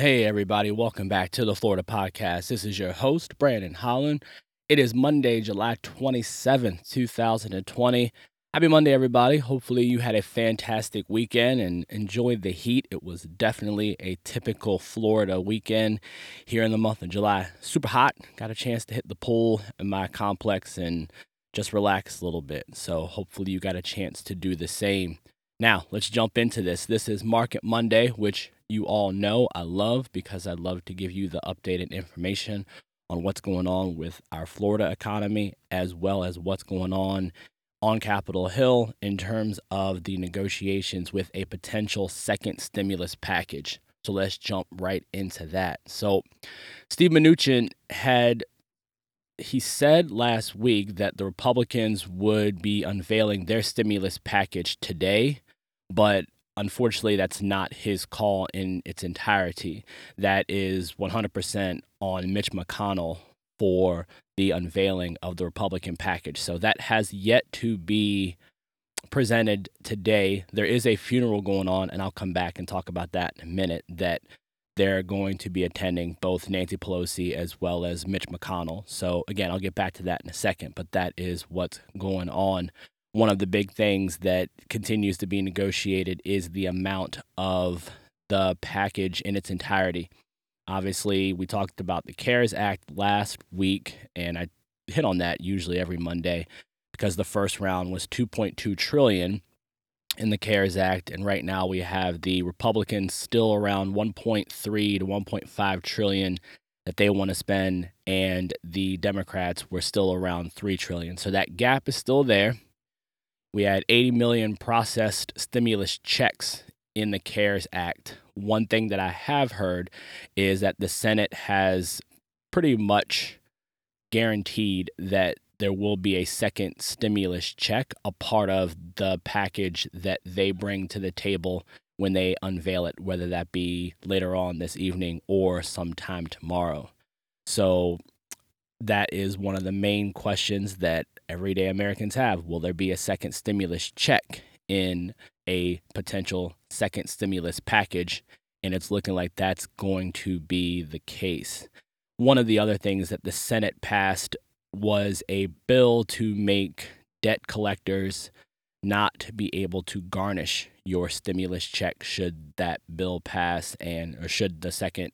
Hey, everybody, welcome back to the Florida Podcast. This is your host, Brandon Holland. It is Monday, July 27th, 2020. Happy Monday, everybody. Hopefully, you had a fantastic weekend and enjoyed the heat. It was definitely a typical Florida weekend here in the month of July. Super hot. Got a chance to hit the pool in my complex and just relax a little bit. So, hopefully, you got a chance to do the same. Now, let's jump into this. This is Market Monday, which you all know I love because I love to give you the updated information on what's going on with our Florida economy as well as what's going on on Capitol Hill in terms of the negotiations with a potential second stimulus package. So let's jump right into that. So, Steve Mnuchin had he said last week that the Republicans would be unveiling their stimulus package today but unfortunately, that's not his call in its entirety. That is 100% on Mitch McConnell for the unveiling of the Republican package. So that has yet to be presented today. There is a funeral going on, and I'll come back and talk about that in a minute. That they're going to be attending both Nancy Pelosi as well as Mitch McConnell. So, again, I'll get back to that in a second, but that is what's going on one of the big things that continues to be negotiated is the amount of the package in its entirety. Obviously, we talked about the CARES Act last week, and I hit on that usually every Monday because the first round was 2.2 trillion in the CARES Act, and right now we have the Republicans still around 1.3 to 1.5 trillion that they want to spend, and the Democrats were still around 3 trillion. So that gap is still there. We had 80 million processed stimulus checks in the CARES Act. One thing that I have heard is that the Senate has pretty much guaranteed that there will be a second stimulus check, a part of the package that they bring to the table when they unveil it, whether that be later on this evening or sometime tomorrow. So that is one of the main questions that everyday Americans have. Will there be a second stimulus check in a potential second stimulus package? And it's looking like that's going to be the case. One of the other things that the Senate passed was a bill to make debt collectors not be able to garnish your stimulus check should that bill pass and or should the second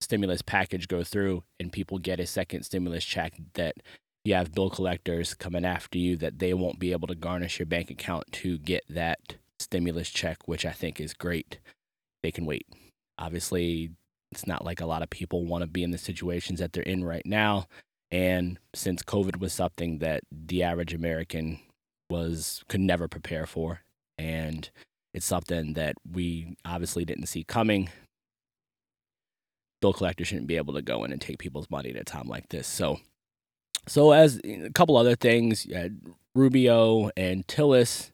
stimulus package go through and people get a second stimulus check that you have bill collectors coming after you that they won't be able to garnish your bank account to get that stimulus check, which I think is great. They can wait. Obviously, it's not like a lot of people want to be in the situations that they're in right now. And since COVID was something that the average American was could never prepare for, and it's something that we obviously didn't see coming. Bill collectors shouldn't be able to go in and take people's money at a time like this. So so, as a couple other things, Rubio and Tillis,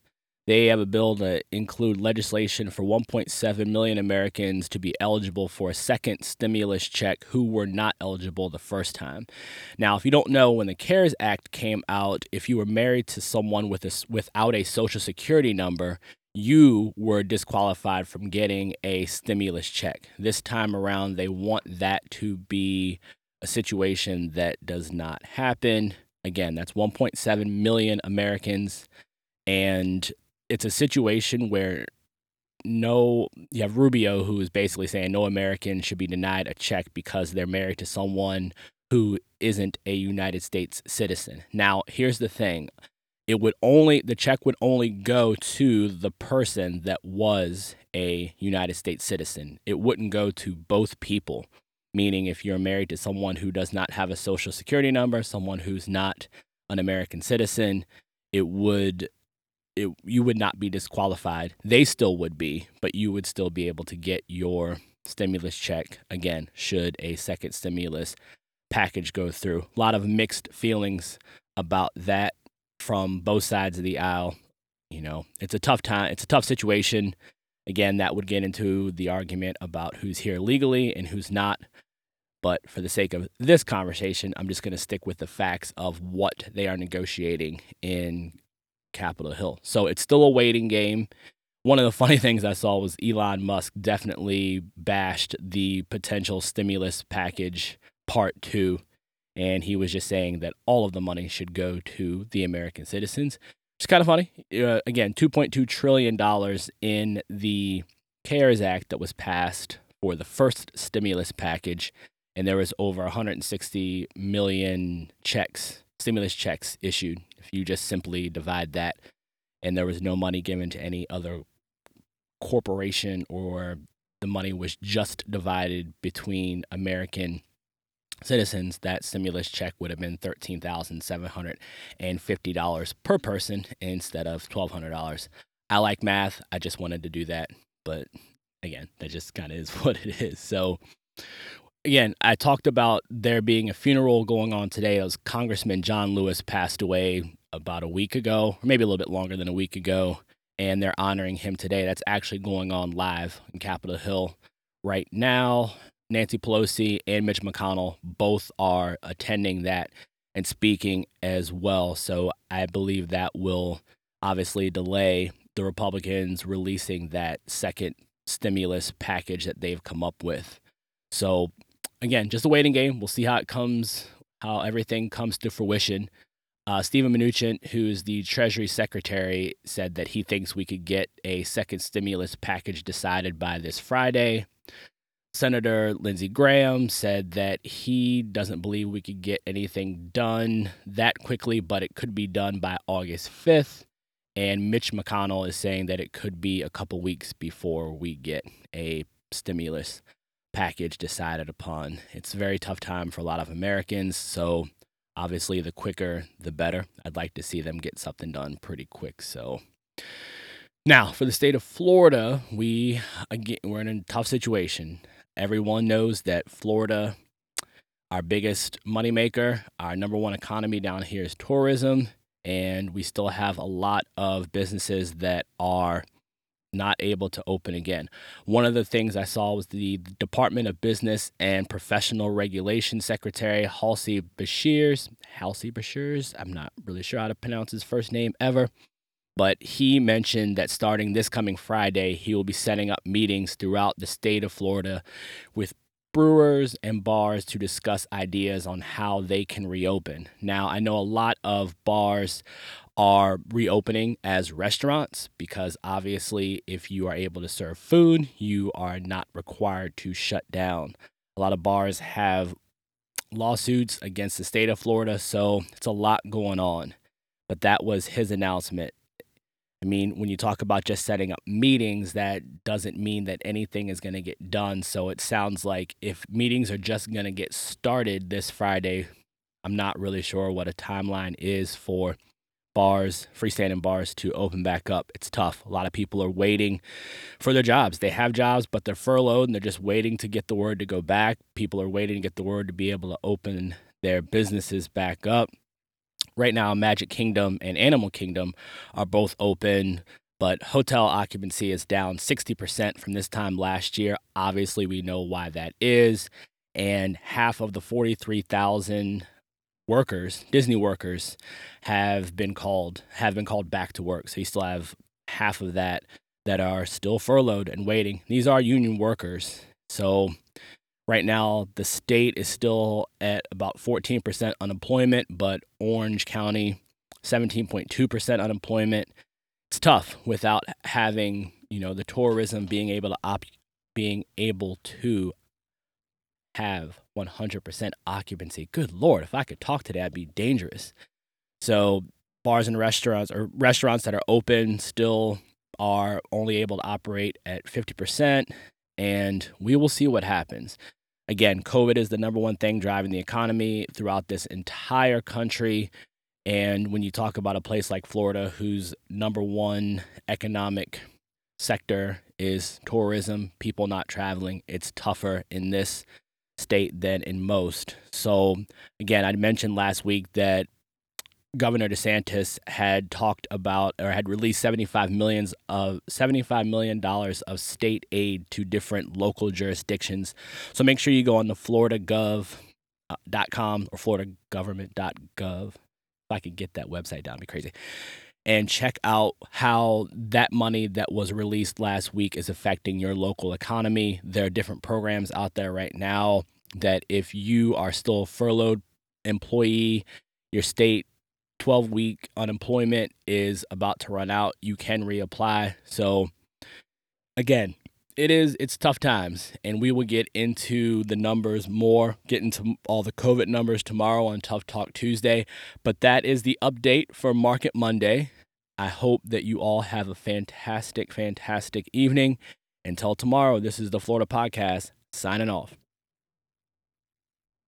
they have a bill to include legislation for 1.7 million Americans to be eligible for a second stimulus check who were not eligible the first time. Now, if you don't know, when the CARES Act came out, if you were married to someone with a, without a social security number, you were disqualified from getting a stimulus check. This time around, they want that to be a situation that does not happen. Again, that's 1.7 million Americans. And it's a situation where no, you have Rubio, who is basically saying no American should be denied a check because they're married to someone who isn't a United States citizen. Now, here's the thing it would only, the check would only go to the person that was a United States citizen. It wouldn't go to both people meaning if you're married to someone who does not have a social security number, someone who's not an American citizen, it would it, you would not be disqualified. They still would be, but you would still be able to get your stimulus check again should a second stimulus package go through. A lot of mixed feelings about that from both sides of the aisle. You know, it's a tough time. It's a tough situation. Again, that would get into the argument about who's here legally and who's not. But for the sake of this conversation, I'm just going to stick with the facts of what they are negotiating in Capitol Hill. So it's still a waiting game. one of the funny things I saw was Elon Musk definitely bashed the potential stimulus package part two. And he was just saying that all of the money should go to the American citizens. It's kind of funny. Uh, again, $2.2 trillion in the CARES Act that was passed for the first stimulus package. And there was over 160 million checks, stimulus checks issued. If you just simply divide that, and there was no money given to any other corporation or the money was just divided between American citizens, that stimulus check would have been $13,750 per person instead of $1,200. I like math. I just wanted to do that. But again, that just kind of is what it is. So, again, I talked about there being a funeral going on today. It was Congressman John Lewis passed away about a week ago, or maybe a little bit longer than a week ago and they're honoring him today. That's actually going on live in Capitol Hill right now. Nancy Pelosi and Mitch McConnell both are attending that and speaking as well. So I believe that will obviously delay the Republicans releasing that second stimulus package that they've come up with. So again, just a waiting game. We'll see how it comes, how everything comes to fruition. Uh, Stephen Mnuchin, who's the Treasury Secretary, said that he thinks we could get a second stimulus package decided by this Friday. Senator Lindsey Graham said that he doesn't believe we could get anything done that quickly, but it could be done by August 5th. And Mitch McConnell is saying that it could be a couple weeks before we get a stimulus package decided upon. It's a very tough time for a lot of Americans. So Obviously, the quicker, the better. I'd like to see them get something done pretty quick. So, now for the state of Florida, we again we're in a tough situation. Everyone knows that Florida, our biggest moneymaker, our number one economy down here is tourism, and we still have a lot of businesses that are not able to open again. One of the things I saw was the Department of Business and Professional Regulation Secretary Halsey Beshears. Halsey Beshears, I'm not really sure how to pronounce his first name ever, but he mentioned that starting this coming Friday, he will be setting up meetings throughout the state of Florida with brewers and bars to discuss ideas on how they can reopen. Now, I know a lot of bars are reopening as restaurants because obviously, if you are able to serve food, you are not required to shut down. A lot of bars have lawsuits against the state of Florida, so it's a lot going on. But that was his announcement. I mean, when you talk about just setting up meetings, that doesn't mean that anything is going to get done. So it sounds like if meetings are just going to get started this Friday, I'm not really sure what a timeline is for bars, freestanding bars to open back up. It's tough. A lot of people are waiting for their jobs. They have jobs, but they're furloughed and they're just waiting to get the word to go back. People are waiting to get the word to be able to open their businesses back up. Right now, Magic Kingdom and Animal Kingdom are both open, but hotel occupancy is down 60% from this time last year. Obviously, we know why that is. And half of the 43,000 workers, Disney workers, have been called have been called back to work. So you still have half of that that are still furloughed and waiting. These are union workers. So right now the state is still at about 14% unemployment, but Orange County 17.2% unemployment. It's tough without having, you know, the tourism being able to op- being able to have 100% occupancy. Good Lord, if I could talk today, I'd be dangerous. So, bars and restaurants or restaurants that are open still are only able to operate at 50%, and we will see what happens. Again, COVID is the number one thing driving the economy throughout this entire country. And when you talk about a place like Florida, whose number one economic sector is tourism, people not traveling, it's tougher in this state than in most. So, again, I mentioned last week that Governor DeSantis had talked about or had released 75 millions of 75 million dollars of state aid to different local jurisdictions. So make sure you go on the floridagov.com uh, or floridagovernment.gov. If I could get that website down, be crazy. and check out how that money that was released last week is affecting your local economy. There are different programs out there right now that if you are still furloughed employee, your state 12 week unemployment is about to run out, you can reapply. So again, it is it's tough times and we will get into the numbers more get into all the covid numbers tomorrow on tough talk tuesday. But that is the update for market monday. I hope that you all have a fantastic fantastic evening. Until tomorrow this is the florida podcast signing off